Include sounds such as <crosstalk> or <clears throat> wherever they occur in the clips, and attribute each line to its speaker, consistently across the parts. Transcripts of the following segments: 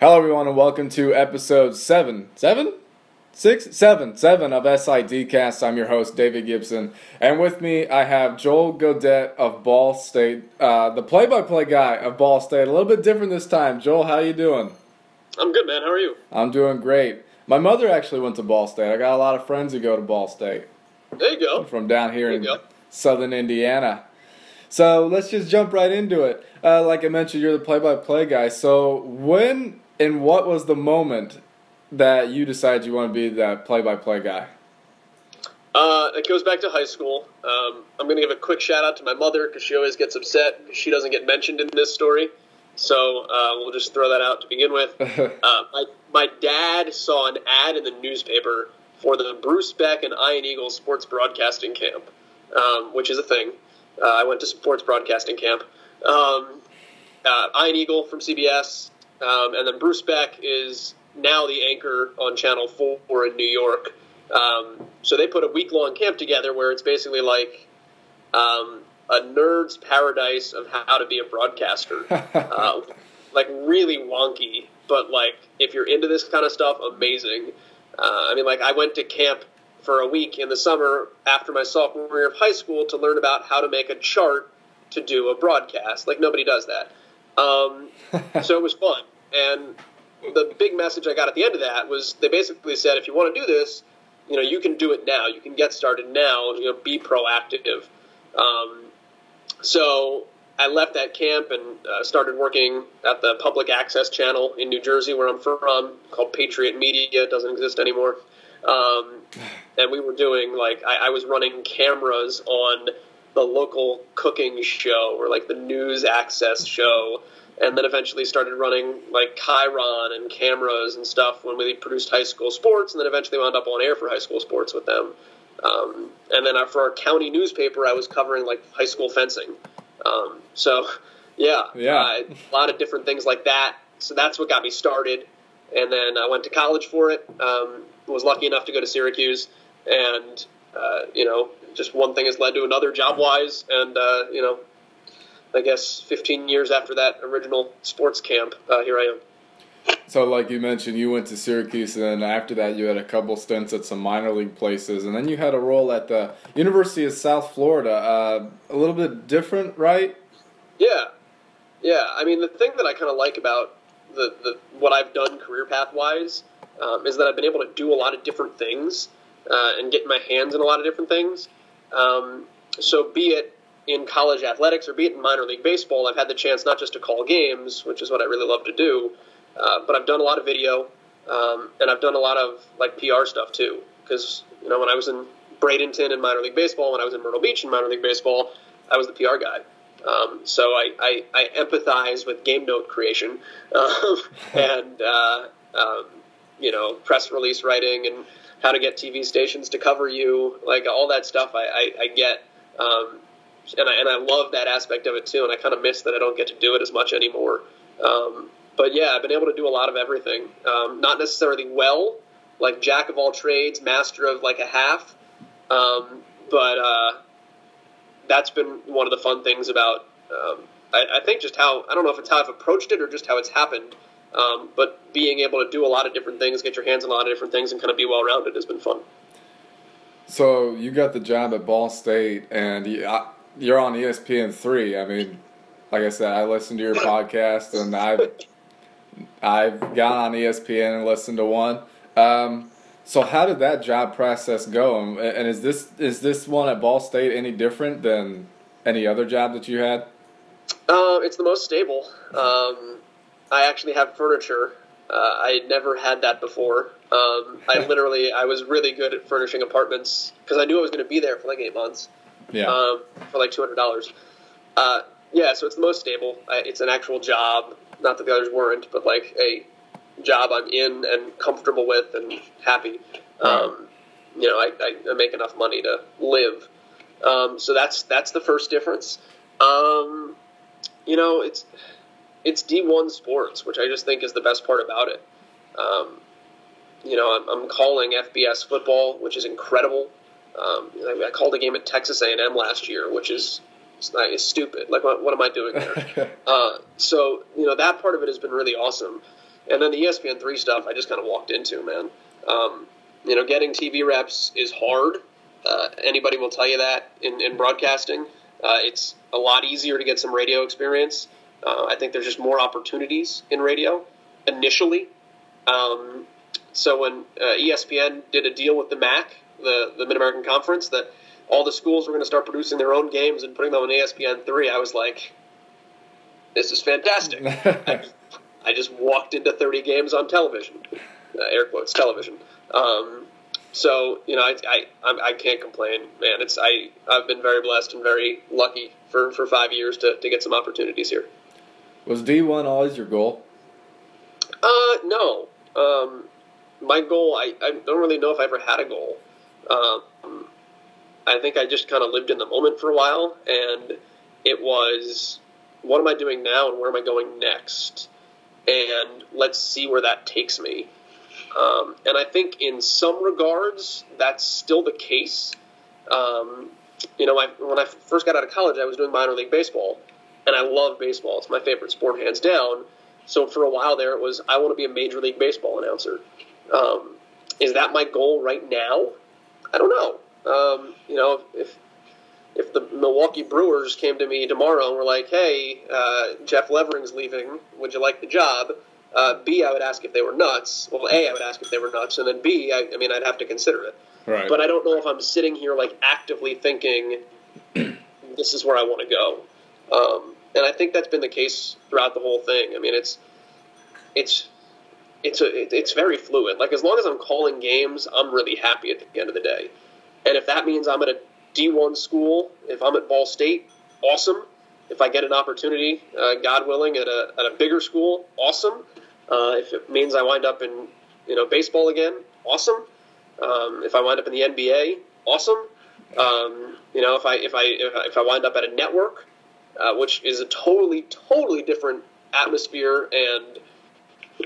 Speaker 1: Hello, everyone, and welcome to episode seven, seven, six, seven, seven of SID Cast. I'm your host, David Gibson, and with me I have Joel Godett of Ball State, uh, the play-by-play guy of Ball State. A little bit different this time. Joel, how you doing?
Speaker 2: I'm good, man. How are you?
Speaker 1: I'm doing great. My mother actually went to Ball State. I got a lot of friends who go to Ball State
Speaker 2: There you go.
Speaker 1: from down here in
Speaker 2: go.
Speaker 1: southern Indiana. So let's just jump right into it. Uh, like I mentioned, you're the play-by-play guy. So when and what was the moment that you decided you want to be that play-by-play guy?
Speaker 2: Uh, it goes back to high school. Um, I'm going to give a quick shout out to my mother because she always gets upset because she doesn't get mentioned in this story. So uh, we'll just throw that out to begin with. <laughs> Uh, my, my dad saw an ad in the newspaper for the Bruce Beck and Ian Eagle Sports Broadcasting Camp, um, which is a thing. Uh, I went to sports broadcasting camp. Um, uh, Ian Eagle from CBS, um, and then Bruce Beck is now the anchor on Channel 4 in New York. Um, so they put a week long camp together where it's basically like um, a nerd's paradise of how to be a broadcaster. <laughs> uh, like really wonky, but like if you're into this kind of stuff, amazing. Uh, I mean, like I went to camp for a week in the summer after my sophomore year of high school to learn about how to make a chart to do a broadcast. Like nobody does that. Um, <laughs> so it was fun. And the big message I got at the end of that was they basically said, if you want to do this, you know, you can do it now. You can get started now. You know, be proactive. Um, so I left that camp and uh, started working at the public access channel in New Jersey, where I'm from, called Patriot Media. It doesn't exist anymore. Um, <laughs> and we were doing like I, I was running cameras on the local cooking show or like the news access show, and then eventually started running like Chiron and cameras and stuff when we produced high school sports, and then eventually wound up on air for high school sports with them. Um, and then uh, for our county newspaper, I was covering like high school fencing. Um, so, yeah,
Speaker 1: Yeah.
Speaker 2: uh, a lot of different things like that. So that's what got me started. And then I went to college for it. Um, was lucky enough to go to Syracuse, and uh, you know, just one thing has led to another job wise. And uh, you know, I guess 15 years after that original sports camp, uh, here I am.
Speaker 1: So, like you mentioned, you went to Syracuse, and then after that, you had a couple stints at some minor league places, and then you had a role at the University of South Florida. Uh, a little bit different, right?
Speaker 2: Yeah, yeah. I mean, the thing that I kind of like about the, the what I've done career path wise um, is that I've been able to do a lot of different things uh, and get my hands in a lot of different things. Um, so, be it in college athletics or be it in minor league baseball, I've had the chance not just to call games, which is what I really love to do, uh, but I've done a lot of video um, and I've done a lot of like PR stuff too. Because you know, when I was in Bradenton in minor league baseball, when I was in Myrtle Beach in minor league baseball, I was the PR guy. Um, so I, I, I empathize with game note creation <laughs> um, <laughs> and uh, um, you know press release writing and how to get TV stations to cover you, like all that stuff. I, I, I get, um, and I and I love that aspect of it too. And I kind of miss that I don't get to do it as much anymore. Um, but yeah, I've been able to do a lot of everything. Um, not necessarily well, like jack of all trades, master of like a half. Um, but uh, that's been one of the fun things about. Um, I, I think just how I don't know if it's how I've approached it or just how it's happened. Um, but being able to do a lot of different things, get your hands on a lot of different things, and kind of be well rounded has been fun.
Speaker 1: So you got the job at Ball State, and you're on ESPN three. I mean, like I said, I listened to your podcast, and I've I've gone on ESPN and listened to one. Um, so how did that job process go? And, and is this is this one at Ball State any different than any other job that you had?
Speaker 2: Uh, it's the most stable. Um, I actually have furniture. Uh, I had never had that before. Um, I <laughs> literally, I was really good at furnishing apartments because I knew I was going to be there for like eight months
Speaker 1: Yeah.
Speaker 2: um, for like two hundred dollars. Uh, yeah, so it's the most stable. I, it's an actual job. Not that the others weren't, but like a job I'm in and comfortable with and happy. Um, you know, I, I, I make enough money to live. Um, so that's that's the first difference. Um, you know, it's it's D1 sports, which I just think is the best part about it. Um, you know, I'm, I'm calling FBS football, which is incredible. Um, I, I called a game at Texas A&M last year, which is is stupid. Like, what, what am I doing there? <laughs> uh, so, you know, that part of it has been really awesome. And then the ESPN three stuff, I just kind of walked into, man. Um, you know, getting TV reps is hard. Uh, anybody will tell you that in, in broadcasting. Uh, it's a lot easier to get some radio experience. Uh, I think there's just more opportunities in radio initially. Um, so when uh, ESPN did a deal with the MAC, the the Mid American Conference, that all the schools were going to start producing their own games and putting them on ESPN three, I was like, "This is fantastic." <laughs> I, I, just walked into 30 games on television, uh, air quotes television. Um, so you know, I, I I can't complain, man. It's I I've been very blessed and very lucky for, for five years to, to get some opportunities here.
Speaker 1: Was D one always your goal?
Speaker 2: Uh, no. Um, my goal, I, I don't really know if I ever had a goal. Um, I think I just kind of lived in the moment for a while, and it was, what am I doing now, and where am I going next? And let's see where that takes me. Um, and I think in some regards, that's still the case. Um, you know, I, when I first got out of college, I was doing minor league baseball, and I love baseball. It's my favorite sport, hands down. So for a while there, it was I want to be a major league baseball announcer. Um, is that my goal right now? I don't know. Um, you know, if if the Milwaukee Brewers came to me tomorrow and were like, "Hey, uh, Jeff Levering's leaving. Would you like the job?" Uh, B, I would ask if they were nuts. Well, A, I would ask if they were nuts, and then B, I, I mean, I'd have to consider it.
Speaker 1: Right.
Speaker 2: But I don't know if I'm sitting here like actively thinking, <clears throat> "This is where I want to go." Um, and I think that's been the case throughout the whole thing. I mean, it's it's it's a, it's very fluid. Like as long as I'm calling games, I'm really happy at the end of the day. And if that means I'm at a D1 school, if I'm at Ball State, awesome. If I get an opportunity, uh, God willing, at a, at a bigger school, awesome. Uh, if it means I wind up in you know baseball again, awesome. Um, if I wind up in the NBA, awesome. Um, you know, if I if I if I wind up at a network, uh, which is a totally totally different atmosphere and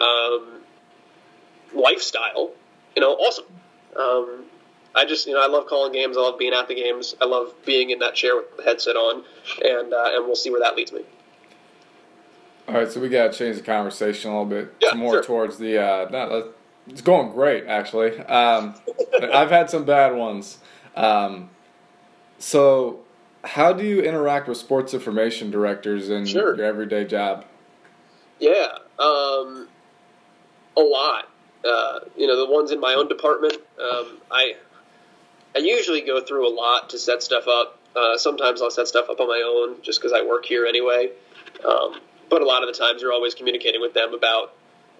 Speaker 2: um, lifestyle, you know, awesome. Um, I just, you know, I love calling games. I love being at the games. I love being in that chair with the headset on, and uh, and we'll see where that leads me.
Speaker 1: All right, so we got to change the conversation a little bit
Speaker 2: yeah,
Speaker 1: more
Speaker 2: sure.
Speaker 1: towards the. Uh, no, it's going great, actually. Um, I've had some bad ones. Um, so, how do you interact with sports information directors in
Speaker 2: sure.
Speaker 1: your everyday job?
Speaker 2: Yeah, um, a lot. Uh, you know, the ones in my own department, um, I I usually go through a lot to set stuff up. Uh, sometimes I'll set stuff up on my own just because I work here anyway. Um, but a lot of the times you're always communicating with them about,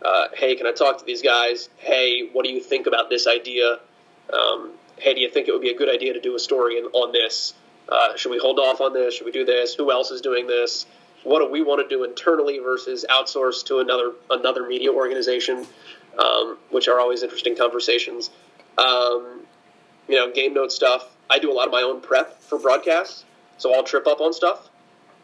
Speaker 2: uh, hey, can I talk to these guys? Hey, what do you think about this idea? Um, hey, do you think it would be a good idea to do a story on this? Uh, should we hold off on this? Should we do this? Who else is doing this? What do we want to do internally versus outsource to another another media organization? Um, which are always interesting conversations. Um, you know, game note stuff. I do a lot of my own prep for broadcasts, so I'll trip up on stuff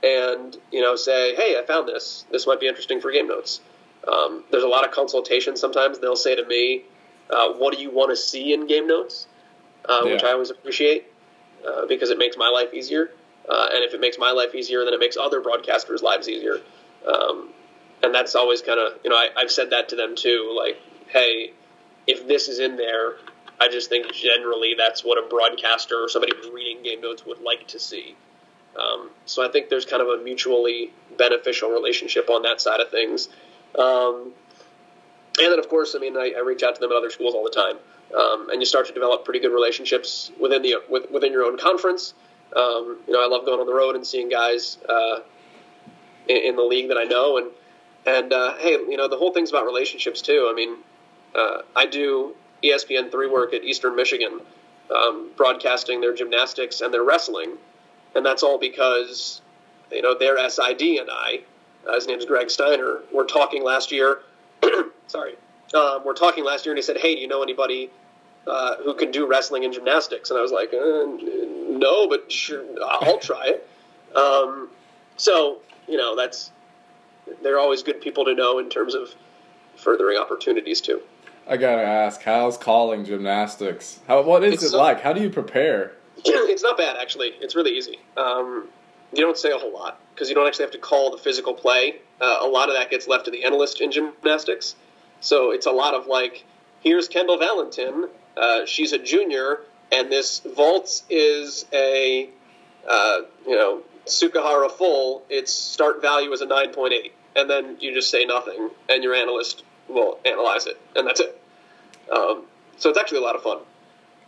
Speaker 2: and you know say, "Hey, I found this. This might be interesting for game notes." Um, there's a lot of consultation. Sometimes they'll say to me, uh, "What do you want to see in game notes?" Uh,
Speaker 1: Yeah.
Speaker 2: Which I always appreciate uh, because it makes my life easier. Uh, and if it makes my life easier, then it makes other broadcasters' lives easier. Um, and that's always kind of you know I, I've said that to them too. Like, hey, if this is in there, I just think generally that's what a broadcaster or somebody who's reading game notes would like to see. Um, so I think there's kind of a mutually beneficial relationship on that side of things. Um, and then, of course, I mean, I, I reach out to them at other schools all the time, um, and you start to develop pretty good relationships within the with, within your own conference. Um, you know, I love going on the road and seeing guys uh, in, in the league that I know, and and uh, hey, you know, the whole thing's about relationships too. I mean, uh, I do ESPN three work at Eastern Michigan, um, broadcasting their gymnastics and their wrestling, and that's all because you know their SID and I, uh, his is Greg Steiner, were talking last year. <clears throat> sorry, um, we're talking last year, and he said, "Hey, do you know anybody uh, who can do wrestling and gymnastics?" And I was like, uh, "No, but sure, I'll try it." Um, so you know, that's they're always good people to know in terms of furthering opportunities too.
Speaker 1: I gotta ask, how's calling gymnastics? How what is
Speaker 2: It's
Speaker 1: it
Speaker 2: so-
Speaker 1: like? How do you prepare? <clears throat>
Speaker 2: it's not bad actually. It's really easy. Um, you don't say a whole lot because you don't actually have to call the physical play. Uh, a lot of that gets left to the analyst in gymnastics. So it's a lot of like, here's Kendall Valentin. Uh, she's a junior, and this vault is a, uh, you know, Tsukahara full. Its start value is a 9.8. And then you just say nothing, and your analyst will analyze it, and that's it. Um, so it's actually a lot of fun.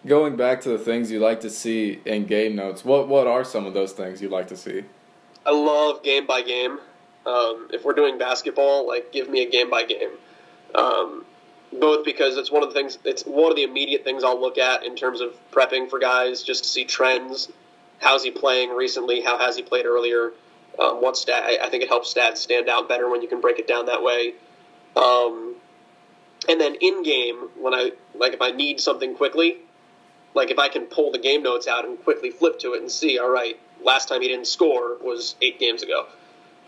Speaker 1: Going back to the things you like to see in game notes, what what are some of those things you'd like to see?
Speaker 2: I love game by game. Um, if we're doing basketball, like give me a game by game. Um, both because it's one of the things, it's one of the immediate things I'll look at in terms of prepping for guys, just to see trends. How's he playing recently? How has he played earlier? Um, what stat? I, I think it helps stats stand out better when you can break it down that way. Um, and then in game, when I like, if I need something quickly, like if I can pull the game notes out and quickly flip to it and see, all right, last time he didn't score was eight games ago.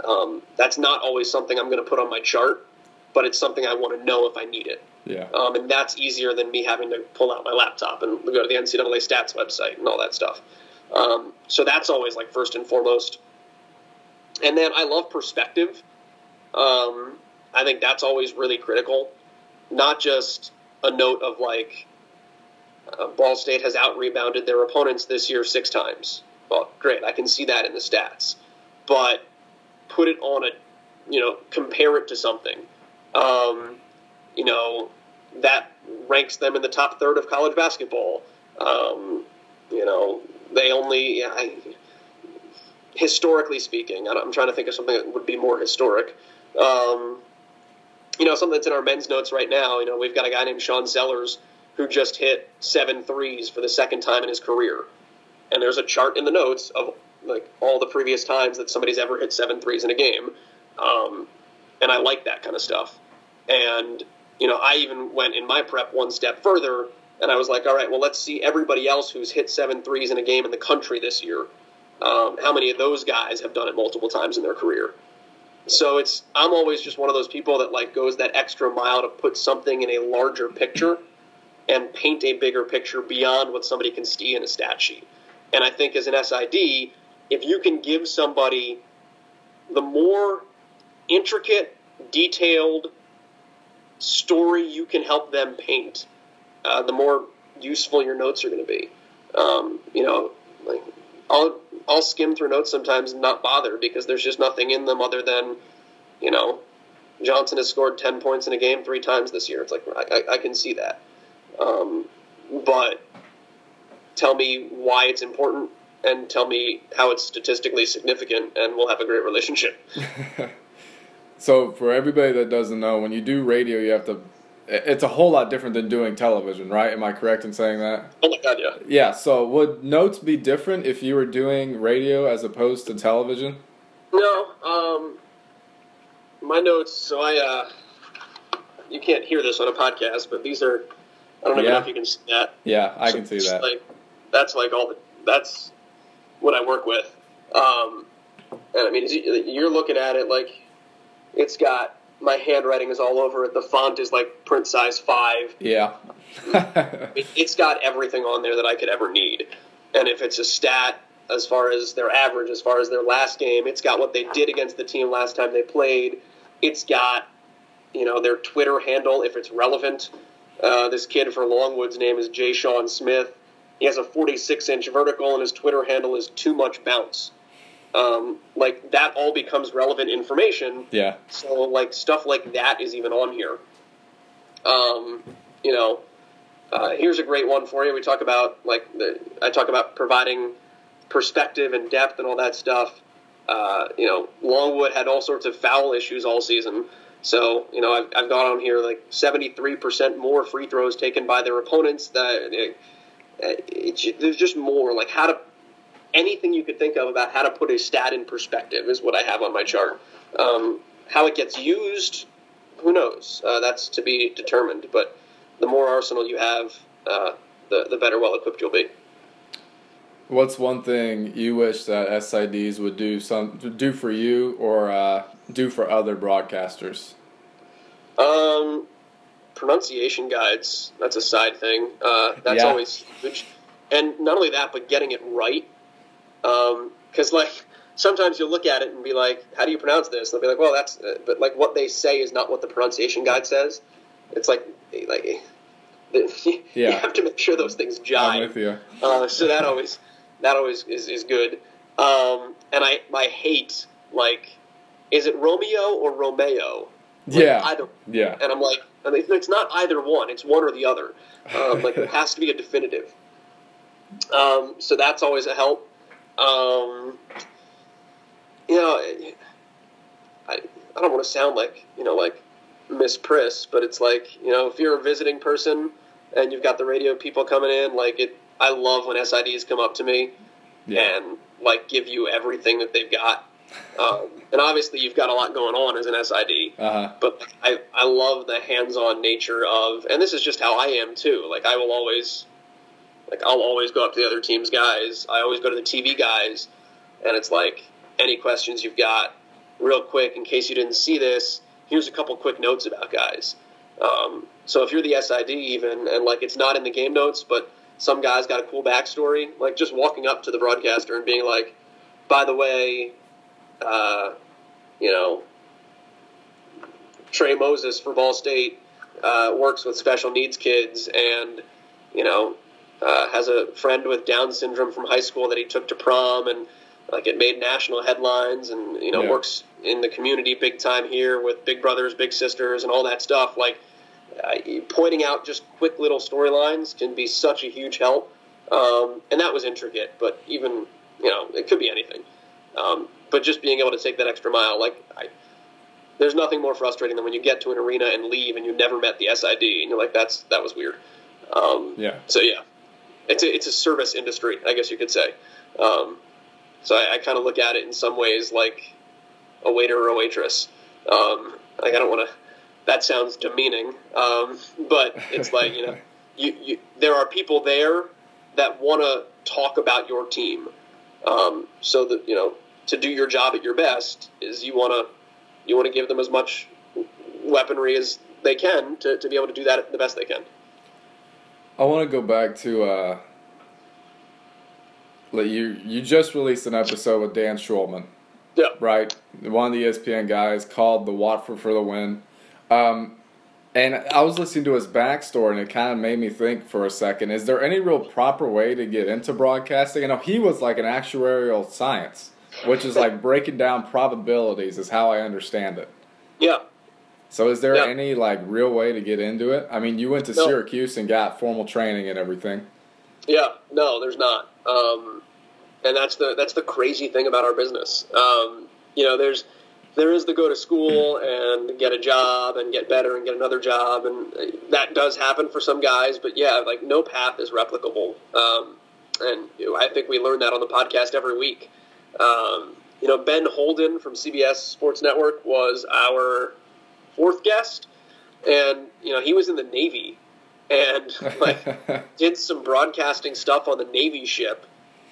Speaker 2: Um, that's not always something I'm going to put on my chart, but it's something I want to know if I need it.
Speaker 1: Yeah.
Speaker 2: Um, and that's easier than me having to pull out my laptop and go to the NCAA stats website and all that stuff. Um, so that's always like first and foremost. And then I love perspective. Um, I think that's always really critical. Not just a note of like, uh, Ball State has out rebounded their opponents this year six times. Well, great, I can see that in the stats. But put it on a, you know, compare it to something. Um, you know, that ranks them in the top third of college basketball. Um, you know, they only, I, historically speaking, I'm trying to think of something that would be more historic. Um, you know, something that's in our men's notes right now. You know, we've got a guy named Sean Sellers who just hit seven threes for the second time in his career. And there's a chart in the notes of like all the previous times that somebody's ever hit seven threes in a game. Um, and I like that kind of stuff. And you know, I even went in my prep one step further, and I was like, all right, well, let's see everybody else who's hit seven threes in a game in the country this year. Um, how many of those guys have done it multiple times in their career? So it's I'm always just one of those people that like goes that extra mile to put something in a larger picture and paint a bigger picture beyond what somebody can see in a stat sheet. And I think as an SID, if you can give somebody the more intricate, detailed story you can help them paint, uh, the more useful your notes are going to be. Um, you know, like I'll I'll skim through notes sometimes and not bother because there's just nothing in them other than, you know, Johnson has scored ten points in a game three times this year. It's like I, I, I can see that, um, but tell me why it's important and tell me how it's statistically significant, and we'll have a great relationship. <laughs>
Speaker 1: so, for everybody that doesn't know, when you do radio, you have to. It's a whole lot different than doing television, right? Am I correct in saying that?
Speaker 2: Oh my god, yeah.
Speaker 1: Yeah. So, would notes be different if you were doing radio as opposed to television?
Speaker 2: No. Um, my notes. So I. Uh, you can't hear this on a podcast, but these are. I don't even
Speaker 1: Yeah.
Speaker 2: know if you can see that.
Speaker 1: Yeah, I can see that.
Speaker 2: Like, that's like all the that's what I work with. Um, and I mean, you're looking at it like it's got my handwriting is all over it. The font is like print size five.
Speaker 1: Yeah. <laughs>
Speaker 2: It, it's got everything on there that I could ever need. And if it's a stat as far as their average, as far as their last game, it's got what they did against the team last time they played. It's got you know their Twitter handle if it's relevant. Uh, this kid for Longwood's name is Jay Sean Smith. He has a 46 inch vertical, and his Twitter handle is too much bounce. Um, like that all becomes relevant information.
Speaker 1: yeah.
Speaker 2: So like stuff like that is even on here. Um, you know, uh, here's a great one for you. We talk about like the, I talk about providing perspective and depth and all that stuff. Uh, you know, Longwood had all sorts of foul issues all season. So you know, I've, I've gone on here like 73% more free throws taken by their opponents. That it, it, there's just more like how to anything you could think of about how to put a stat in perspective is what I have on my chart. Um, how it gets used, who knows? Uh, that's to be determined. But the more arsenal you have, uh, the the better well equipped you'll be.
Speaker 1: What's one thing you wish that SIDs would do some do for you or uh, do for other broadcasters?
Speaker 2: Um, pronunciation guides. That's a side thing. Uh, that's
Speaker 1: Yeah.
Speaker 2: always huge. And not only that, but getting it right. Because like sometimes you'll look at it and be like, "How do you pronounce this?" they'll be like, "Well, that's," uh, but like what they say is not what the pronunciation guide says. It's like like <laughs> you
Speaker 1: Yeah.
Speaker 2: have to make sure those things jive. Uh, so that always that always is, is good. Um, and I I hate like, is it Romeo or Romeo? Like,
Speaker 1: Yeah.
Speaker 2: I don't.
Speaker 1: Yeah.
Speaker 2: And I'm like, and it's it's not either one. It's one or the other. Um, like it <laughs> has to be a definitive. Um, so that's always a help. Um, you know, I I don't want to sound like you know like Miss Priss, but it's like you know if you're a visiting person and you've got the radio people coming in, like it. I love when SIDs come up to me
Speaker 1: Yeah.
Speaker 2: and like give you everything that they've got. Um, and obviously, you've got a lot going on as an SID
Speaker 1: Uh huh.
Speaker 2: but I I love the hands-on nature of, and this is just how I am too. Like I will always, like I'll always go up to the other team's guys. I always go to the TV guys, and it's like any questions you've got, real quick in case you didn't see this. Here's a couple quick notes about guys. Um, so if you're the SID even, and like it's not in the game notes, but some guy's got a cool backstory, like just walking up to the broadcaster and being like, by the way, uh, you know, Trey Moses for Ball State uh, works with special needs kids and, you know, uh, has a friend with Down syndrome from high school that he took to prom and like it made national headlines and you know
Speaker 1: Yeah.
Speaker 2: works in the community big time here with big brothers, big sisters, and all that stuff. Like uh, pointing out just quick little storylines can be such a huge help. Um, and that was intricate, but even you know it could be anything. Um, but just being able to take that extra mile, like I, there's nothing more frustrating than when you get to an arena and leave and you never met the SID and you're like, that's that was weird. Um,
Speaker 1: Yeah.
Speaker 2: So yeah, it's a it's a service industry, I guess you could say. Um, so I, I kind of look at it in some ways like a waiter or a waitress. Um, like I don't want to. That sounds demeaning, um, but it's like you know, <laughs> you, you there are people there that want to talk about your team. Um, so that you know, to do your job at your best is you want to you want to give them as much weaponry as they can to, to be able to do that the best they can.
Speaker 1: I want to go back to uh, you. You just released an episode with Dan Shulman,
Speaker 2: Yeah.
Speaker 1: right? One of the ESPN guys called the Watford for the win. Um, and I was listening to his backstory, and it kind of made me think for a second: Is there any real proper way to get into broadcasting? You know, he was like an actuarial science, which is like breaking down probabilities, is how I understand it.
Speaker 2: Yeah.
Speaker 1: So, is there
Speaker 2: Yeah.
Speaker 1: any like real way to get into it? I mean, you went to
Speaker 2: No.
Speaker 1: Syracuse and got formal training and everything.
Speaker 2: Yeah, no, there's not. Um, and that's the that's the crazy thing about our business. Um, you know, there's there is the go to school and get a job and get better and get another job, and that does happen for some guys. But yeah, like no path is replicable. Um, and you know, I think we learn that on the podcast every week. Um, you know, Ben Holden from CBS Sports Network was our fourth guest, and you know he was in the Navy, and <laughs> like did some broadcasting stuff on the Navy ship.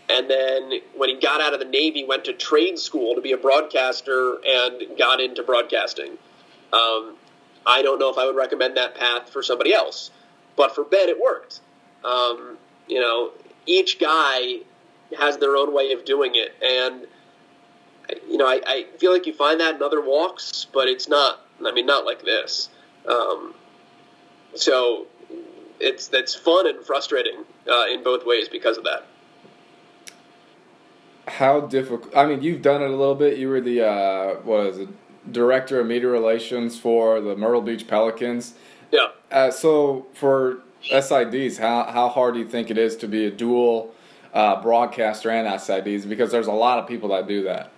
Speaker 2: And then when he got out of the Navy, went to trade school to be a broadcaster and got into broadcasting. Um, I don't know if I would recommend that path for somebody else, but for Ben, it worked. Um, you know, each guy has their own way of doing it, and you know, I, I feel like you find that in other walks, but it's not. I mean, not like this. Um, so it's that's fun and frustrating uh, in both ways because of that.
Speaker 1: How difficult? I mean, you've done it a little bit. You were the uh, what is it? Director of Media Relations for the Myrtle Beach Pelicans.
Speaker 2: Yeah.
Speaker 1: Uh, so for SIDs, how how hard do you think it is to be a dual uh, broadcaster and SIDs? Because there's a lot of people that do that.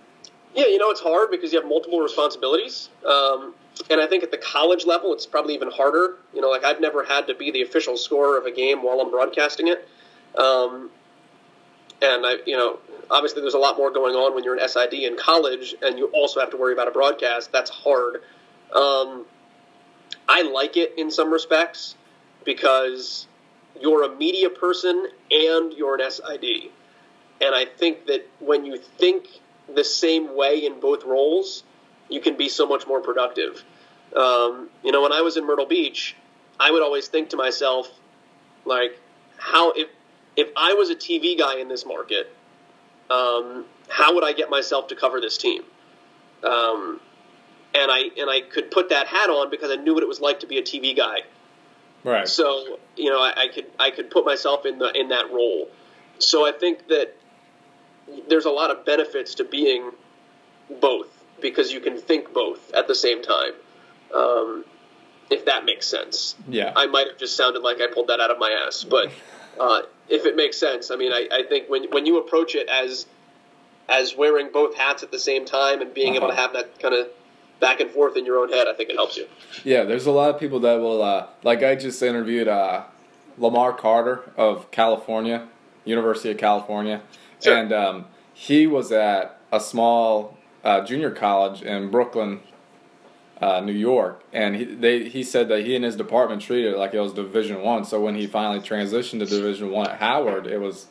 Speaker 2: Yeah, you know, it's hard because you have multiple responsibilities. Um, and I think at the college level, it's probably even harder. You know, like I've never had to be the official scorer of a game while I'm broadcasting it. Um, and I, you know, obviously there's a lot more going on when you're an SID in college, and you also have to worry about a broadcast. That's hard. Um, I like it in some respects because you're a media person and you're an SID. And I think that when you think the same way in both roles, you can be so much more productive. Um, you know, when I was in Myrtle Beach, I would always think to myself, like, how if if I was a TV guy in this market, um, how would I get myself to cover this team? Um, and I and I could put that hat on because I knew what it was like to be a TV guy.
Speaker 1: Right.
Speaker 2: So you know, I, I could I could put myself in the in that role. So I think that there's a lot of benefits to being both because you can think both at the same time. Um, if that makes sense.
Speaker 1: Yeah.
Speaker 2: I might have just sounded like I pulled that out of my ass, but uh, if it makes sense, I mean, I, I think when when you approach it as as wearing both hats at the same time and being able to
Speaker 1: Uh-huh.
Speaker 2: have that kind of back and forth in your own head, I think it helps you.
Speaker 1: Yeah, there's a lot of people that will, uh, like I just interviewed uh, Lamar Carter of California, University of California,
Speaker 2: Sure.
Speaker 1: and um, he was at a small uh, junior college in Brooklyn, uh, New York, and he they he said that he and his department treated it like it was Division One. So when he finally transitioned to Division One at Howard, it was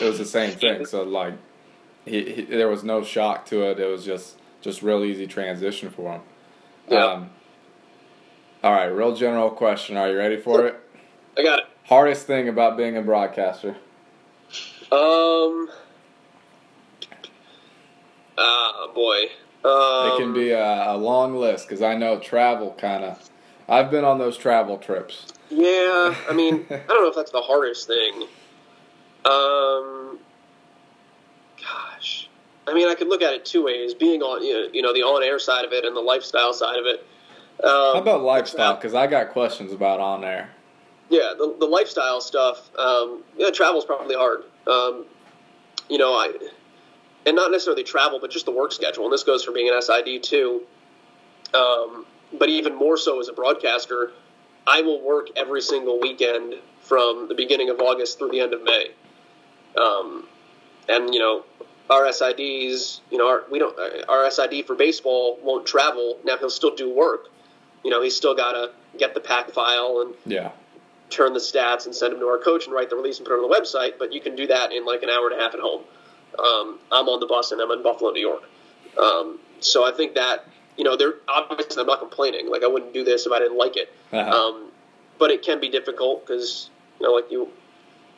Speaker 1: it was the same thing. So like he, he there was no shock to it. It was just just real easy transition for him.
Speaker 2: Yeah.
Speaker 1: Um, all right, real general question. Are you ready for it?
Speaker 2: I got it.
Speaker 1: Hardest thing about being a broadcaster?
Speaker 2: Um. Ah, boy. Um,
Speaker 1: it can be a, a long list because I know travel kind of. I've been on those travel trips.
Speaker 2: Yeah, I mean, <laughs> I don't know if that's the hardest thing. Um, gosh, I mean, I could look at it two ways: being on, you know, the on-air side of it and the lifestyle side of it. Um,
Speaker 1: How about lifestyle? Because I got questions about on air.
Speaker 2: Yeah, the, the lifestyle stuff. Um, yeah, travel's probably hard. Um, you know, I and not necessarily travel, but just the work schedule. And this goes for being an SID too. Um, but even more so as a broadcaster, I will work every single weekend from the beginning of August through the end of May. Um, and you know, our SIDs, you know, our, we don't our SID for baseball won't travel. Now he'll still do work. You know, he's still got to get the pack file and
Speaker 1: Yeah.
Speaker 2: turn the stats and send them to our coach and write the release and put it on the website, but you can do that in like an hour and a half at home. Um, I'm on the bus and I'm in Buffalo, New York. Um, so I think that, you know, they're obviously I'm not complaining. Like I wouldn't do this if I didn't like it.
Speaker 1: Uh-huh.
Speaker 2: Um, but it can be difficult because, you know, like you,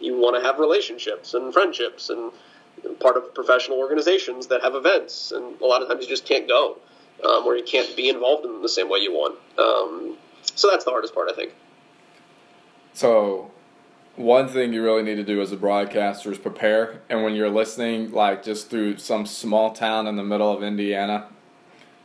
Speaker 2: you want to have relationships and friendships and part of professional organizations that have events. And a lot of times you just can't go um, or you can't be involved in them the same way you want. Um, so that's the hardest part, I think.
Speaker 1: So, one thing you really need to do as a broadcaster is prepare. And when you're listening, like just through some small town in the middle of Indiana,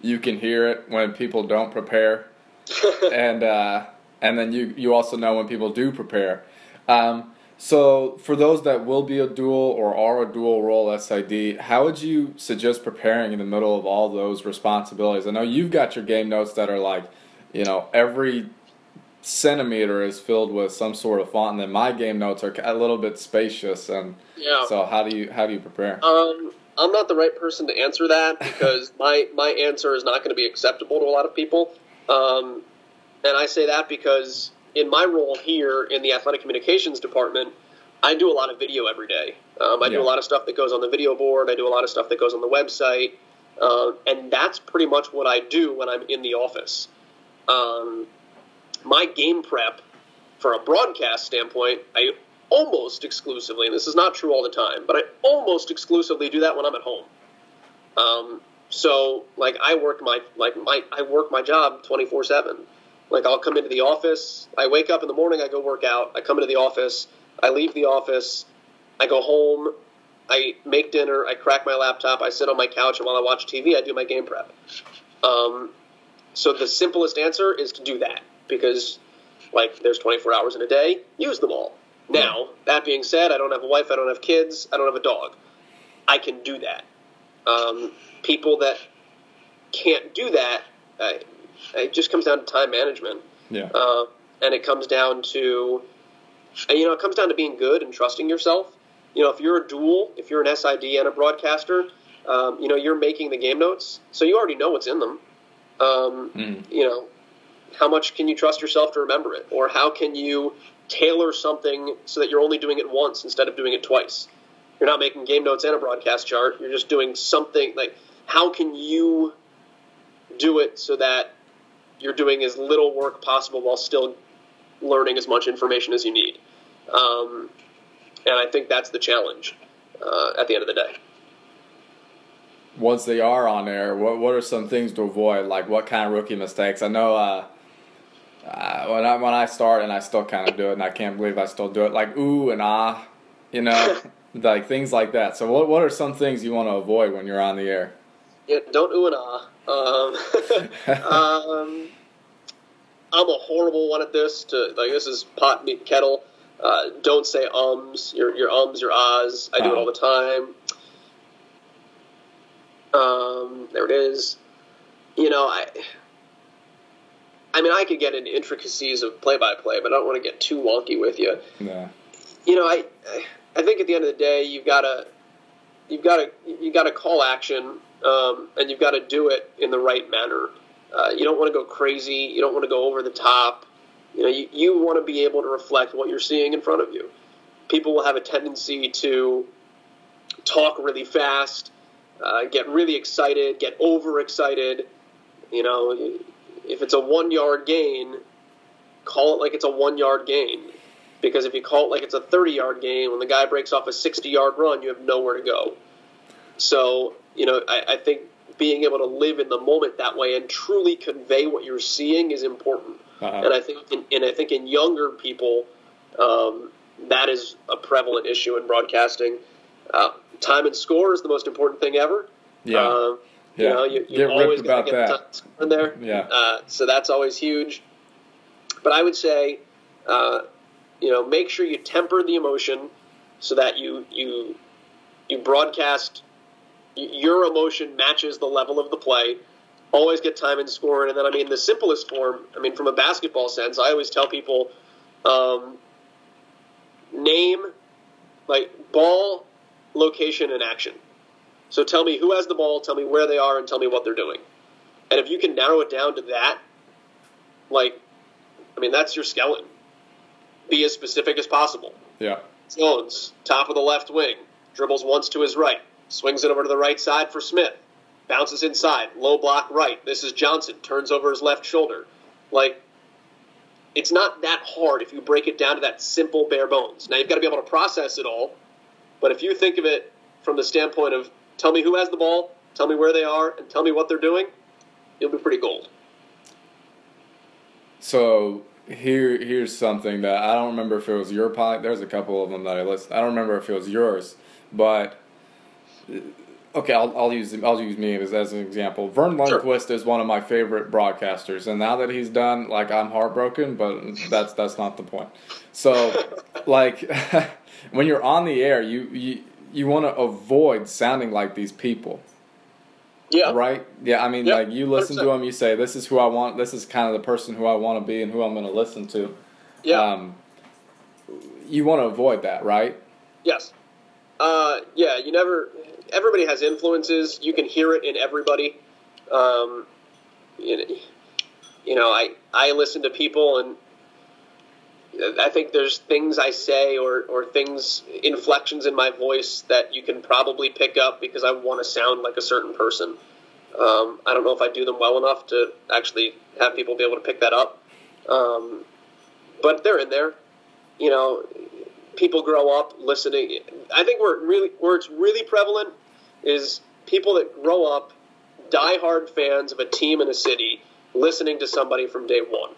Speaker 1: you can hear it when people don't prepare, <laughs> and uh, and then you you also know when people do prepare. Um, so, for those that will be a dual or are a dual role SID, how would you suggest preparing in the middle of all those responsibilities? I know you've got your game notes that are like, you know, every centimeter is filled with some sort of font, and then my game notes are a little bit spacious. And
Speaker 2: Yeah.
Speaker 1: so, how do you how do you prepare?
Speaker 2: Um, I'm not the right person to answer that because <laughs> my my answer is not going to be acceptable to a lot of people. Um, and I say that because in my role here in the athletic communications department, I do a lot of video every day. Um, I do a lot of stuff that goes on the video board. I do a lot of stuff that goes on the website, uh, and that's pretty much what I do when I'm in the office. Um, my game prep, for a broadcast standpoint, I almost exclusively, and this is not true all the time, but I almost exclusively do that when I'm at home. Um, so like I work my like my I work my job twenty four seven. Like I'll come into the office. I wake up in the morning. I go work out. I come into the office. I leave the office. I go home. I make dinner. I crack my laptop. I sit on my couch, and while I watch TV, I do my game prep. Um, so the simplest answer is to do that because, like, there's 24 hours in a day. Use them all. Now, that being said, I don't have a wife. I don't have kids. I don't have a dog. I can do that. Um, people that can't do that, uh, it just comes down to time management,
Speaker 1: Yeah.
Speaker 2: uh, and it comes down to, you know, it comes down to being good and trusting yourself. You know, if you're a dual, if you're an SID and a broadcaster, um, you know, you're making the game notes, so you already know what's in them. Um,
Speaker 1: Mm.
Speaker 2: You know, how much can you trust yourself to remember it, or how can you tailor something so that you're only doing it once instead of doing it twice? You're not making game notes and a broadcast chart. You're just doing something like how can you do it so that you're doing as little work possible while still learning as much information as you need. Um, and I think that's the challenge uh, at the end of the day.
Speaker 1: once they are on air, what what are some things to avoid? Like what kind of rookie mistakes? I know uh, uh, when I when I start and I still kind of do it, and I can't believe I still do it. Like ooh and ah, you know, <laughs> like things like that. So what what are some things you want to avoid when you're on the air?
Speaker 2: Yeah, don't ooh and ah. Um, <laughs> um, I'm a horrible one at this. To like, this is pot meet kettle. Uh, don't say ums. Your your ums, your ahs. I do it all the time. Um, there it is. You know, I. I mean, I could get into intricacies of play-by-play, but I don't want to get too wonky with you.
Speaker 1: Yeah.
Speaker 2: You know, I, I think at the end of the day, you've got to, you've got to, you've got to call action, um, and you've got to do it in the right manner. Uh, you don't want to go crazy. You don't want to go over the top. You know, you, you want to be able to reflect what you're seeing in front of you. People will have a tendency to talk really fast, uh, get really excited, get overexcited. You know, if it's a one yard gain, call it like it's a one yard gain. Because if you call it like it's a 30 yard gain, when the guy breaks off a 60 yard run, you have nowhere to go. So, you know, I, I think being able to live in the moment that way and truly convey what you're seeing is important. Uh-huh. And I think, in, and I think in younger people, um, that is a prevalent issue in broadcasting. Uh, time and score is the most important thing ever.
Speaker 1: Yeah. Uh,
Speaker 2: yeah. You know, you, you always got to get that. in there.
Speaker 1: Yeah.
Speaker 2: Uh, so that's always huge. But I would say, uh, you know, make sure you temper the emotion so that you you you broadcast your emotion matches the level of the play. Always get time and score, and then I mean the simplest form. I mean, from a basketball sense, I always tell people, um, name like ball, location, and action. So tell me who has the ball, tell me where they are, and tell me what they're doing. And if you can narrow it down to that, like, I mean, that's your skeleton. Be as specific as possible.
Speaker 1: Yeah.
Speaker 2: Jones, top of the left wing, dribbles once to his right, swings it over to the right side for Smith, bounces inside, low block right. This is Johnson, turns over his left shoulder. Like, it's not that hard if you break it down to that simple bare bones. Now, you've got to be able to process it all, but if you think of it from the standpoint of Tell me who has the ball, tell me where they are, and tell me what they're doing. You'll be pretty gold.
Speaker 1: So here, here's something that I don't remember if it was your pod. There's a couple of them that I list. I don't remember if it was yours, but okay, I'll, I'll use I'll use me as, as an example. Vern Lundquist sure. is one of my favorite broadcasters, and now that he's done, like I'm heartbroken, but that's that's not the point. So, <laughs> like <laughs> when you're on the air, you you you want to avoid sounding like these people.
Speaker 2: Yeah.
Speaker 1: Right. Yeah. I mean, yep. like you listen 100%. to them, you say, "This is who I want. This is kind of the person who I want to be, and who I'm going to listen to."
Speaker 2: Yeah.
Speaker 1: Um, you want to avoid that, right?
Speaker 2: Yes. Uh, yeah. You never. Everybody has influences. You can hear it in everybody. Um, you know, I I listen to people and I think there's things I say or, or things, inflections in my voice that you can probably pick up because I want to sound like a certain person. Um, I don't know if I do them well enough to actually have people be able to pick that up. Um, but they're in there. You know, people grow up listening. I think where really where it's really prevalent is people that grow up die-hard fans of a team in a city listening to somebody from day one.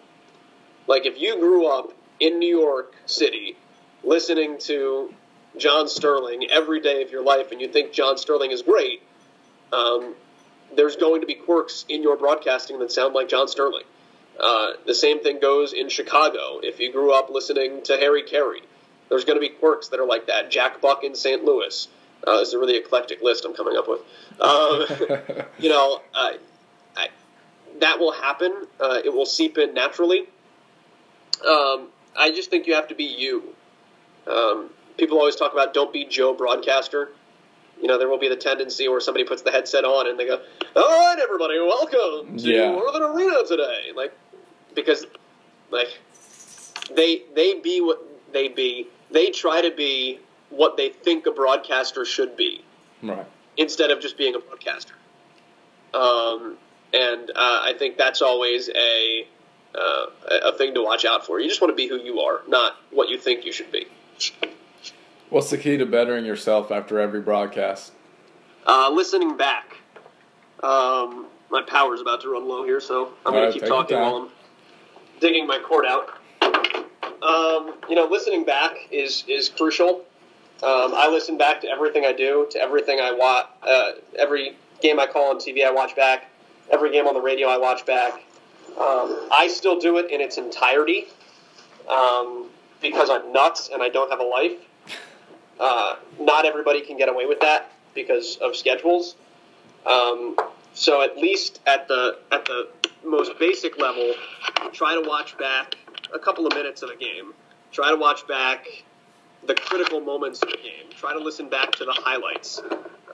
Speaker 2: Like if you grew up in New York City listening to John Sterling every day of your life and you think John Sterling is great, um, there's going to be quirks in your broadcasting that sound like John Sterling. Uh, the same thing goes in Chicago. If you grew up listening to Harry Caray, there's going to be quirks that are like that. Jack Buck in St. Louis. Uh, this is a really eclectic list I'm coming up with. Um, <laughs> you know, uh, I, that will happen. Uh, it will seep in naturally. Um, I just think you have to be you. Um, people always talk about don't be Joe broadcaster. You know, there will be the tendency where somebody puts the headset on and they go, "All right, everybody, welcome to yeah. Northern Arena today." Like, because like they they be what they be. They try to be what they think a broadcaster should be,
Speaker 1: right?
Speaker 2: Instead of just being a broadcaster. Um, and uh, I think that's always a uh, a thing to watch out for. You just want to be who you are, not what you think you should be.
Speaker 1: What's the key to bettering yourself after every broadcast?
Speaker 2: Uh, listening back. Um, my power's about to run low here, so I'm going
Speaker 1: right,
Speaker 2: to keep talking while I'm digging my cord out. Um, you know, listening back is is crucial. Um, I listen back to everything I do, to everything I watch, uh, every game I call on TV, I watch back. Every game on the radio, I watch back. Um, I still do it in its entirety um, because I'm nuts and I don't have a life. Uh, not everybody can get away with that because of schedules. Um, so at least at the at the most basic level, try to watch back a couple of minutes of a game. Try to watch back the critical moments of the game. Try to listen back to the highlights.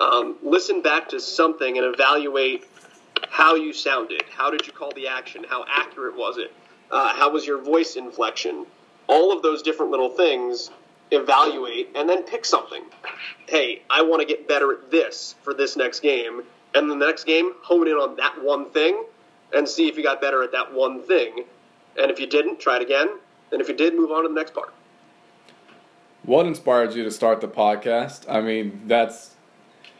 Speaker 2: Um, listen back to something and evaluate how you sounded. How did you call the action? How accurate was it? Uh, how was your voice inflection? All of those different little things. Evaluate and then pick something. Hey, I want to get better at this for this next game. And the next game, hone in on that one thing and see if you got better at that one thing. And if you didn't, try it again. And if you did, move on to the next part.
Speaker 1: What inspired you to start the podcast? I mean, that's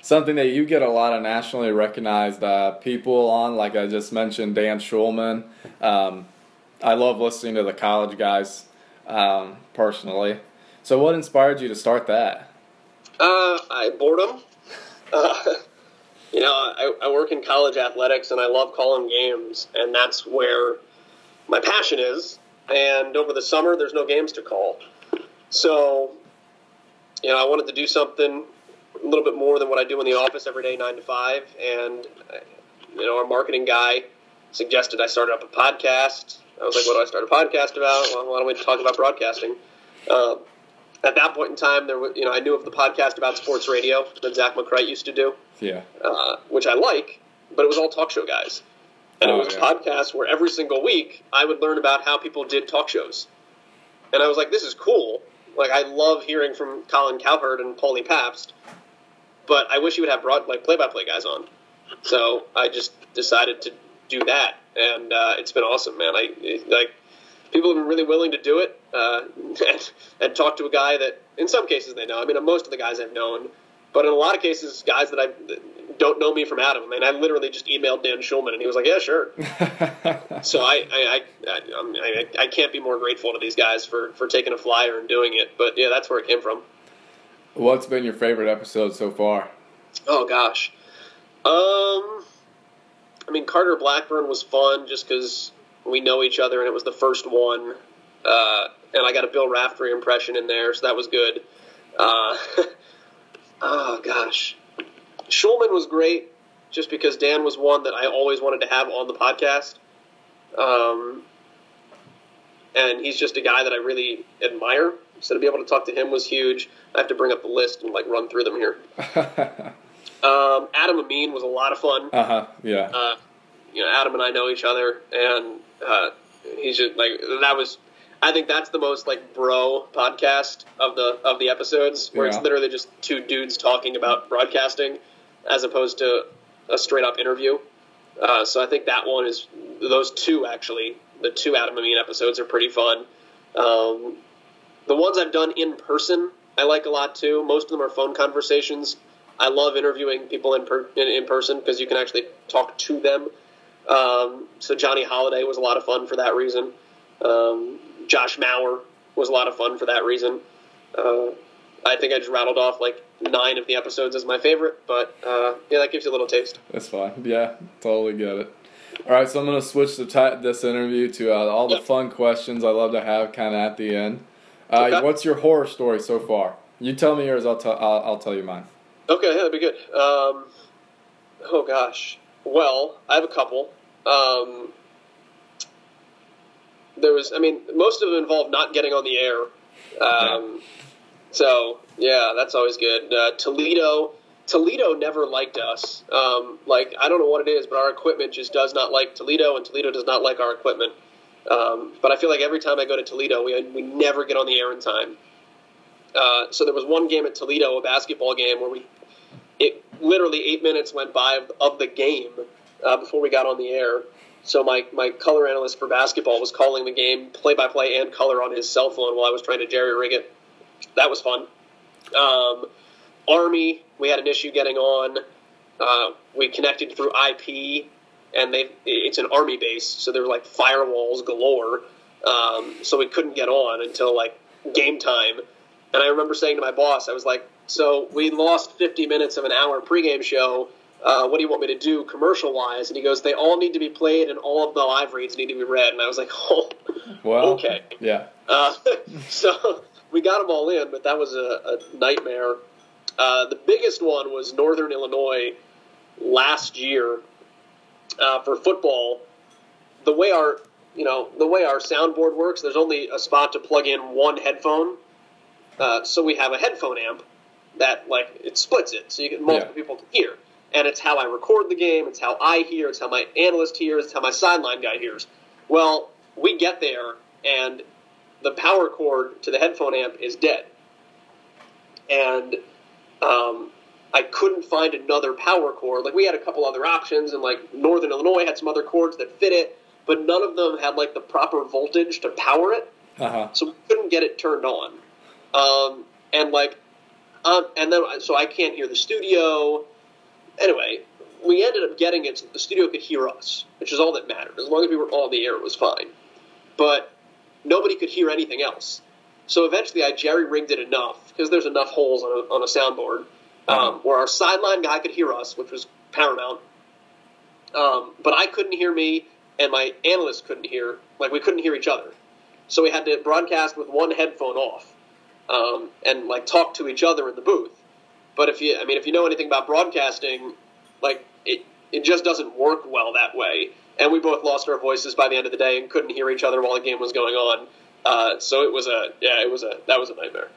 Speaker 1: something that you get a lot of nationally recognized uh, people on. Like I just mentioned, Dan Shulman. Um, I love listening to the college guys um, personally. So, what inspired you to start that?
Speaker 2: Uh, I boredom. Uh, <laughs> you know, I, I work in college athletics and I love calling games, and that's where my passion is. And over the summer, there's no games to call. So, you know, I wanted to do something a little bit more than what I do in the office every day, nine to five. And, uh, you know, our marketing guy suggested I started up a podcast. I was like, what do I start a podcast about? Well, why don't we talk about broadcasting? Um, at that point in time, there was, you know, I knew of the podcast about sports radio that Zach McCright used to do,
Speaker 1: Yeah.
Speaker 2: uh, which I like, but it was all talk show guys. And
Speaker 1: Oh,
Speaker 2: it was
Speaker 1: yeah.
Speaker 2: a podcast where every single week I would learn about how people did talk shows. And I was like, this is cool. Like, I love hearing from Colin Cowherd and Paulie Pabst, but I wish you would have broad, like, play by play guys on. So I just decided to do that. And uh, it's been awesome, man. I like people have been really willing to do it uh, <laughs> and, and talk to a guy that, in some cases, they know. I mean, most of the guys I've known, but in a lot of cases, guys that I don't know me from Adam. I mean, I literally just emailed Dan Shulman, and he was like, "Yeah, sure." <laughs> So I, I, I, I, I, I can't be more grateful to these guys for for taking a flyer and doing it. But yeah, that's where it came from.
Speaker 1: What's been your favorite episode so far?
Speaker 2: Oh gosh. Um, I mean Carter Blackburn was fun just because we know each other and it was the first one, uh, and I got a Bill Raftery impression in there, so that was good. Uh, <laughs> oh gosh, Shulman was great just because Dan was one that I always wanted to have on the podcast. Um, and he's just a guy that I really admire. So to be able to talk to him was huge. I have to bring up the list and like run through them here. <laughs> Um, Adam Amin was a lot of fun.
Speaker 1: uh huh. Yeah.
Speaker 2: Uh, you know, Adam and I know each other, and uh, he's just like that was. I think that's the most like bro podcast of the of the episodes, where
Speaker 1: Yeah.
Speaker 2: it's literally just two dudes talking about broadcasting, as opposed to a straight up interview. Uh, so I think that one is those two actually. The two Adam Amin episodes are pretty fun. Um, the ones I've done in person, I like a lot too. Most of them are phone conversations. I love interviewing people in per, in, in person because you can actually talk to them. Um, so Johnny Holliday was a lot of fun for that reason. Um, Josh Mauer was a lot of fun for that reason. Uh, I think I just rattled off like nine of the episodes as my favorite, but uh, yeah, that gives you a little taste.
Speaker 1: That's fine. Yeah, totally get it. All right, so I'm gonna switch the ti this interview to uh, all the fun questions I love to have kind of at the end. Uh,
Speaker 2: Okay.
Speaker 1: What's your horror story so far? You tell me yours. I'll tell. I'll, I'll tell you mine.
Speaker 2: Okay, yeah, that'd be good. Um, oh gosh. Well, I have a couple. Um, there was, I mean, most of them involved not getting on the air. Um, So yeah, that's always good. Uh, Toledo, Toledo never liked us. Um, like I don't know what it is, but our equipment just does not like Toledo, and Toledo does not like our equipment. Um, but I feel like every time I go to Toledo, we we never get on the air in time. Uh, so there was one game at Toledo, a basketball game, where we it literally eight minutes went by of, of the game uh, before we got on the air. So my, my color analyst for basketball was calling the game play by play and color on his cell phone while I was trying to jerry rig it. That was fun. Um, Army, we had an issue getting on. uh, we connected through IP, and they it's an army base, so there were like firewalls galore. Um, so we couldn't get on until like game time. And I remember saying to my boss, I was like, "So we lost 50 minutes of an hour pregame show. Uh, what do you want me to do commercial wise?" And he goes, "They all need to be played, and all of the live reads need to be read." And I was like, <laughs> "Oh,
Speaker 1: Well,
Speaker 2: okay."
Speaker 1: Yeah.
Speaker 2: Uh, <laughs> so we got them all in, but that was a, a nightmare. Uh, the biggest one was Northern Illinois last year uh, for football. The way our you know the way our soundboard works, there's only a spot to plug in one headphone. Uh, so we have a headphone amp that like it splits it, so you get multiple
Speaker 1: Yeah.
Speaker 2: people can hear. And it's how I record the game. It's how I hear. It's how my analyst hears. It's how my sideline guy hears. Well, we get there, and the power cord to the headphone amp is dead. And um, I couldn't find another power cord. Like we had a couple other options, and like Northern Illinois had some other cords that fit it, but none of them had like the proper voltage to power it,
Speaker 1: Uh huh.
Speaker 2: so we couldn't get it turned on. Um, and like, um, and then so I can't hear the studio. Anyway, we ended up getting it so the studio could hear us, which is all that mattered. As long as we were all on the air, it was fine. But nobody could hear anything else. So eventually, I jerry rigged it enough because there's enough holes on a, on a soundboard um, where our sideline guy could hear us, which was paramount. Um, but I couldn't hear me, and my analyst couldn't hear. Like we couldn't hear each other. So we had to broadcast with one headphone off, um, and like talk to each other in the booth. But if you, I mean, if you know anything about broadcasting, like it, it just doesn't work well that way. And we both lost our voices by the end of the day and couldn't hear each other while the game was going on. Uh, so it was a, yeah, it was a, that was a nightmare.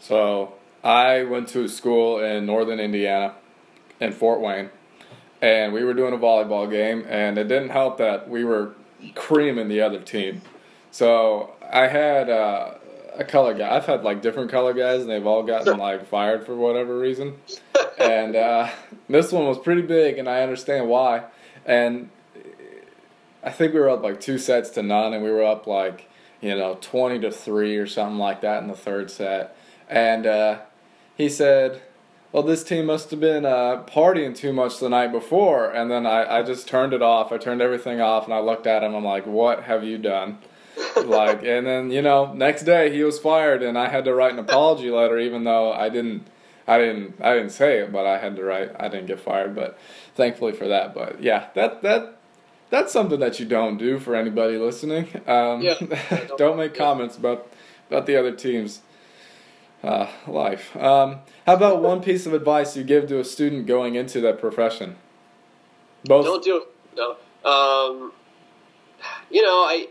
Speaker 1: So I went to a school in northern Indiana, in Fort Wayne, and we were doing a volleyball game, and it didn't help that we were creaming the other team. So I had uh, a color guy. I've had like different color guys, and they've all gotten <laughs> like fired for whatever reason. and uh, this one was pretty big, and I understand why. And I think we were up like two sets to none, and we were up like you know twenty to three or something like that in the third set. And uh, he said, "Well, this team must have been uh, partying too much the night before." And then I, I just turned it off. I turned everything off, and I looked at him. I'm like, "What have you done?" <laughs> like, and then you know, next day he was fired, and I had to write an apology letter, even though I didn't. I didn't. I didn't say it, but I had to write. I didn't get fired, but thankfully for that. But yeah, that that that's something that you don't do for anybody listening. Um,
Speaker 2: Yeah. <laughs>
Speaker 1: don't make comments about about the other team's uh, life. Um, how about one piece of advice you give to a student going into that profession? Both.
Speaker 2: Don't do it. No. Um, you know, I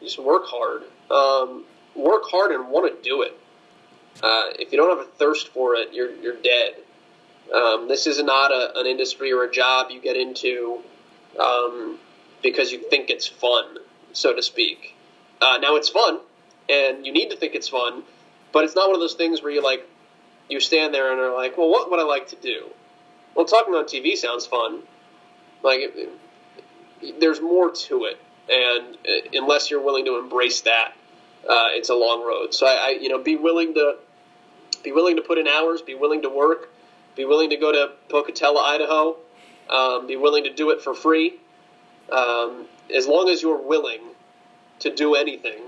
Speaker 2: just work hard. Um, work hard and want to do it. Uh, if you don't have a thirst for it, you're you're dead. Um, this is not a, an industry or a job you get into um, because you think it's fun, so to speak. Uh, now it's fun, and you need to think it's fun, but it's not one of those things where you like you stand there and are like, well, what would I like to do? Well, talking on TV sounds fun. Like, it, it- there's more to it, and uh, unless you're willing to embrace that, uh, it's a long road. So I, I, you know, be willing to be willing to put in hours, be willing to work, be willing to go to Pocatello, Idaho, um, be willing to do it for free. Um, as long as you're willing to do anything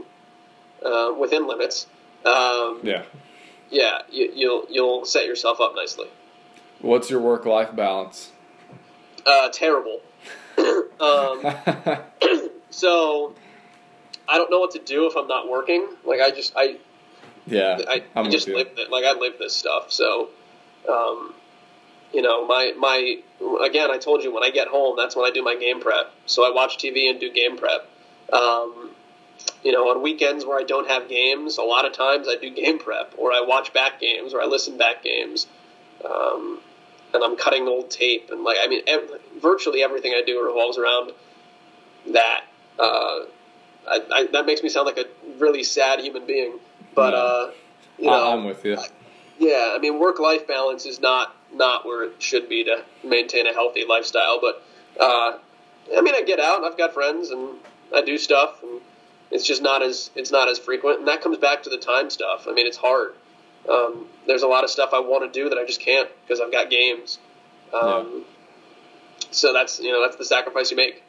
Speaker 2: uh, within limits, um,
Speaker 1: Yeah.
Speaker 2: yeah, you, you'll you'll set yourself up nicely.
Speaker 1: What's your work life balance?
Speaker 2: Uh, terrible. <coughs> um, <laughs> <coughs> so I don't know what to do if I'm not working. Like I just I
Speaker 1: yeah,
Speaker 2: I, I just live it. Like I live this stuff. So, um, you know, my my again, I told you when I get home, that's when I do my game prep. So I watch TV and do game prep. Um, you know, on weekends where I don't have games, a lot of times I do game prep, or I watch back games, or I listen back games. Um, and I'm cutting old tape, and like I mean, ev- virtually everything I do revolves around that. Uh, I, I, that makes me sound like a really sad human being, but uh, you know,
Speaker 1: I- I'm with you.
Speaker 2: yeah, I mean, work life balance is not not where it should be to maintain a healthy lifestyle. But uh, I mean, I get out, and I've got friends, and I do stuff, and it's just not as it's not as frequent. And that comes back to the time stuff. I mean, it's hard. Um, there's a lot of stuff I want to do that I just can't because I've got games. Um, So that's you know that's the sacrifice you make,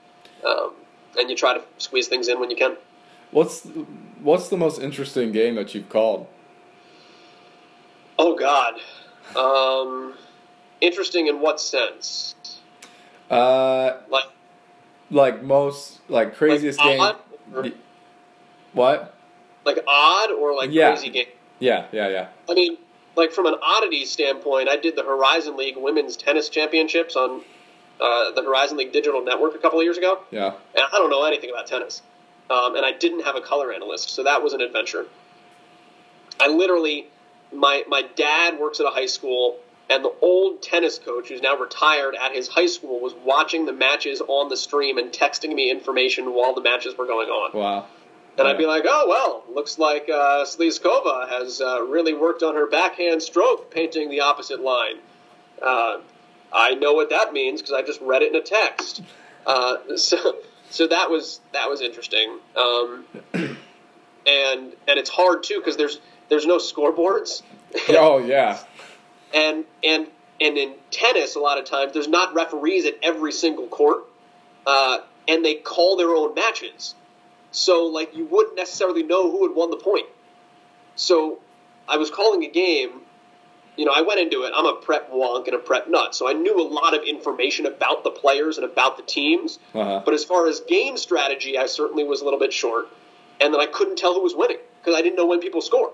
Speaker 2: um, and you try to squeeze things in when you can.
Speaker 1: What's what's the most interesting game that you've called?
Speaker 2: Oh God, um, interesting in what sense?
Speaker 1: Uh,
Speaker 2: Like
Speaker 1: like most like craziest
Speaker 2: like
Speaker 1: game.
Speaker 2: odd, or,
Speaker 1: Y- What?
Speaker 2: like odd or like
Speaker 1: Yeah.
Speaker 2: crazy game?
Speaker 1: Yeah, yeah, yeah.
Speaker 2: I mean, like from an oddity standpoint, I did the Horizon League Women's Tennis Championships on uh, the Horizon League Digital Network a couple of years ago,
Speaker 1: Yeah.
Speaker 2: and I don't know anything about tennis, um, and I didn't have a color analyst, so that was an adventure. I literally, my my dad works at a high school, and the old tennis coach who's now retired at his high school was watching the matches on the stream and texting me information while the matches were going on.
Speaker 1: Wow.
Speaker 2: And I'd be like, oh, well, looks like uh, Slizkova has uh, really worked on her backhand stroke painting the opposite line. Uh, I know what that means because I just read it in a text. Uh, <laughs> so, so that was that was interesting. Um, <clears throat> and and it's hard too because there's there's no scoreboards. <laughs>
Speaker 1: Oh yeah.
Speaker 2: and and and in tennis, a lot of times there's not referees at every single court, uh, and they call their own matches. So like you wouldn't necessarily know who had won the point. So I was calling a game. You know, I went into it. I'm a prep wonk and a prep nut, so I knew a lot of information about the players and about the teams.
Speaker 1: Uh-huh.
Speaker 2: But as far as game strategy, I certainly was a little bit short, and then I couldn't tell who was winning because I didn't know when people scored.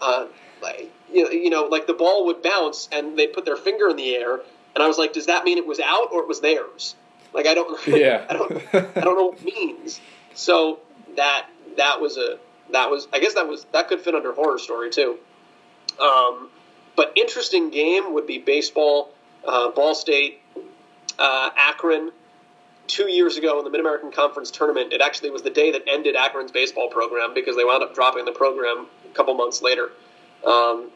Speaker 2: Uh, like, you know, you know, like the ball would bounce and they'd put their finger in the air, and I was like, does that mean it was out or it was theirs? Like I don't, <laughs>
Speaker 1: Yeah.
Speaker 2: I don't, I don't know what it means. So that that was a that was I guess that was that could fit under horror story too. Um, but interesting game would be baseball, uh, Ball State, uh, Akron. Two years ago in the Mid American Conference tournament, it actually was the day that ended Akron's baseball program because they wound up dropping the program a couple months later. Um,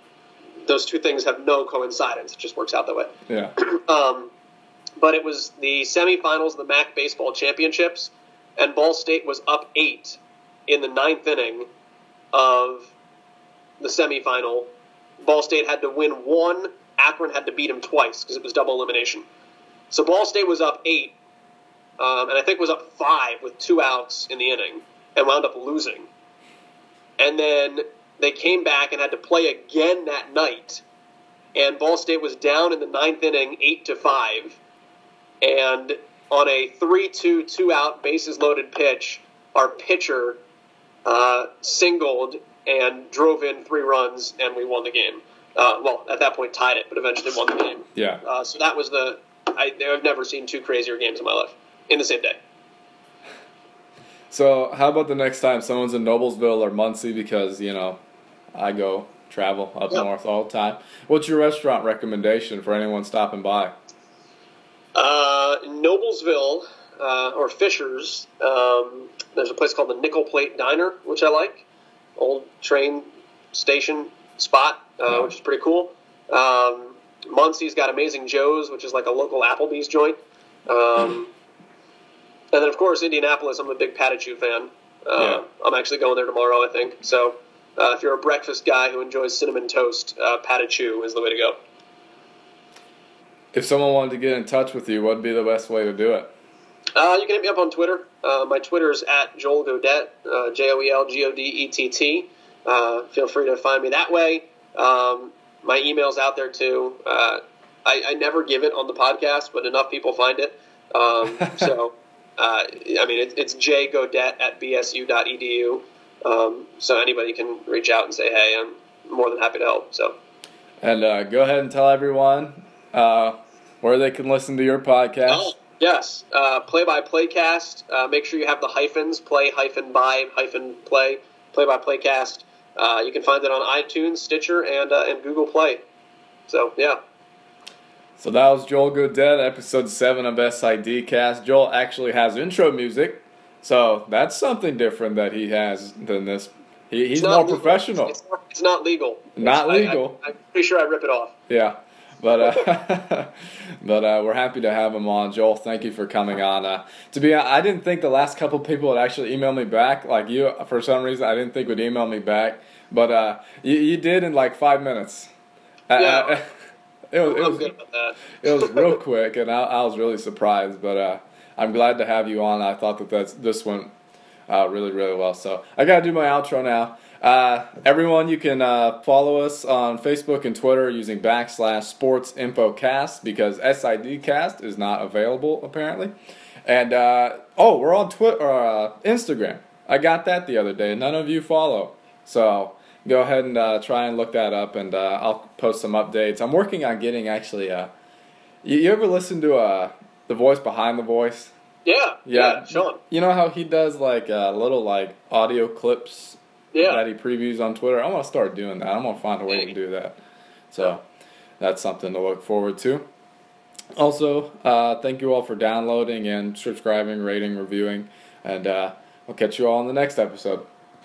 Speaker 2: those two things have no coincidence; it just works out that way.
Speaker 1: Yeah. <clears throat>
Speaker 2: Um, but it was the semifinals of the MAC baseball championships, and Ball State was up eight in the ninth inning of the semifinal. Ball State had to win one. Akron had to beat him twice because it was double elimination. So Ball State was up eight, um, and I think was up five with two outs in the inning, and wound up losing. And then they came back and had to play again that night and Ball State was down in the ninth inning, eight to five, and on a three-two, two-out, bases loaded pitch, our pitcher uh, singled and drove in three runs, and we won the game. Uh, well, at that point, tied it, but eventually won the game.
Speaker 1: Yeah.
Speaker 2: Uh, so that was the. I, I've never seen two crazier games in my life in the same day.
Speaker 1: So how about the next time someone's in Noblesville or Muncie because you know I go travel up
Speaker 2: Yep.
Speaker 1: north all the time. What's your restaurant recommendation for anyone stopping by?
Speaker 2: Uh, Noblesville uh, or Fishers, um, there's a place called the Nickel Plate Diner, which I like. Old train station spot, uh, which is pretty cool. Um, Muncie's got Amazing Joe's, which is like a local Applebee's joint. Um, and then, of course, Indianapolis. I'm a big Patachou fan. Uh,
Speaker 1: Yeah.
Speaker 2: I'm actually going there tomorrow, I think. So, uh, if you're a breakfast guy who enjoys cinnamon toast, uh, Patachou is the way to go.
Speaker 1: If someone wanted to get in touch with you, what'd be the best way to do it?
Speaker 2: Uh, you can hit me up on Twitter. Uh, my Twitter is at Joel Godett, uh, J O E L G O D E T T. Uh, feel free to find me that way. Um, my email's out there too. Uh, I, I never give it on the podcast, but enough people find it. Um, <laughs> so, uh, I mean, it, it's jgodett at bsu.edu. Um, so anybody can reach out and say, hey, I'm more than happy to help. So,
Speaker 1: And uh, go ahead and tell everyone uh, where they can listen to your podcast.
Speaker 2: Oh, yes. Uh, play by playcast. Uh, make sure you have the hyphens play hyphen by hyphen play play by playcast. Uh, you can find it on iTunes, Stitcher, and uh, and Google Play. So yeah,
Speaker 1: So that was Joel Godett, episode seven of SID Cast. Joel actually has intro music, so that's something different that he has than this. He, he's more
Speaker 2: legal.
Speaker 1: professional.
Speaker 2: It's not, it's not legal.
Speaker 1: Not
Speaker 2: It's-
Speaker 1: legal.
Speaker 2: I, am pretty sure I rip it off.
Speaker 1: Yeah, but uh, <laughs> but uh, we're happy to have him on. Joel, thank you for coming on. Uh, to be, honest, I didn't think the last couple people would actually email me back. Like you, for some reason, I didn't think would email me back, but uh, you, you did in like five minutes. Uh,
Speaker 2: Yeah. <laughs>
Speaker 1: It was, it was,
Speaker 2: good about that.
Speaker 1: it was real <laughs> quick, and I, I was really surprised. But uh, I'm glad to have you on. I thought that that's, this went uh, really, really well. So I got to do my outro now. Uh, everyone, you can uh, follow us on Facebook and Twitter using backslash Sports Info Cast because SID Cast is not available apparently. And uh, oh, we're on Twitter, uh, Instagram. I got that the other day. None of you follow, so go ahead and uh, try and look that up, and uh, I'll post some updates. I'm working on getting actually. Uh, you, you ever listen to uh, the voice behind the voice?
Speaker 2: Yeah, yeah, Sean.
Speaker 1: You know how he does like uh, little like audio clips
Speaker 2: Yeah,
Speaker 1: that he previews on Twitter. I'm gonna start doing that. I'm gonna find a way to do that. So that's something to look forward to. Also, uh, thank you all for downloading and subscribing, rating, reviewing, and uh, I'll catch you all in the next episode.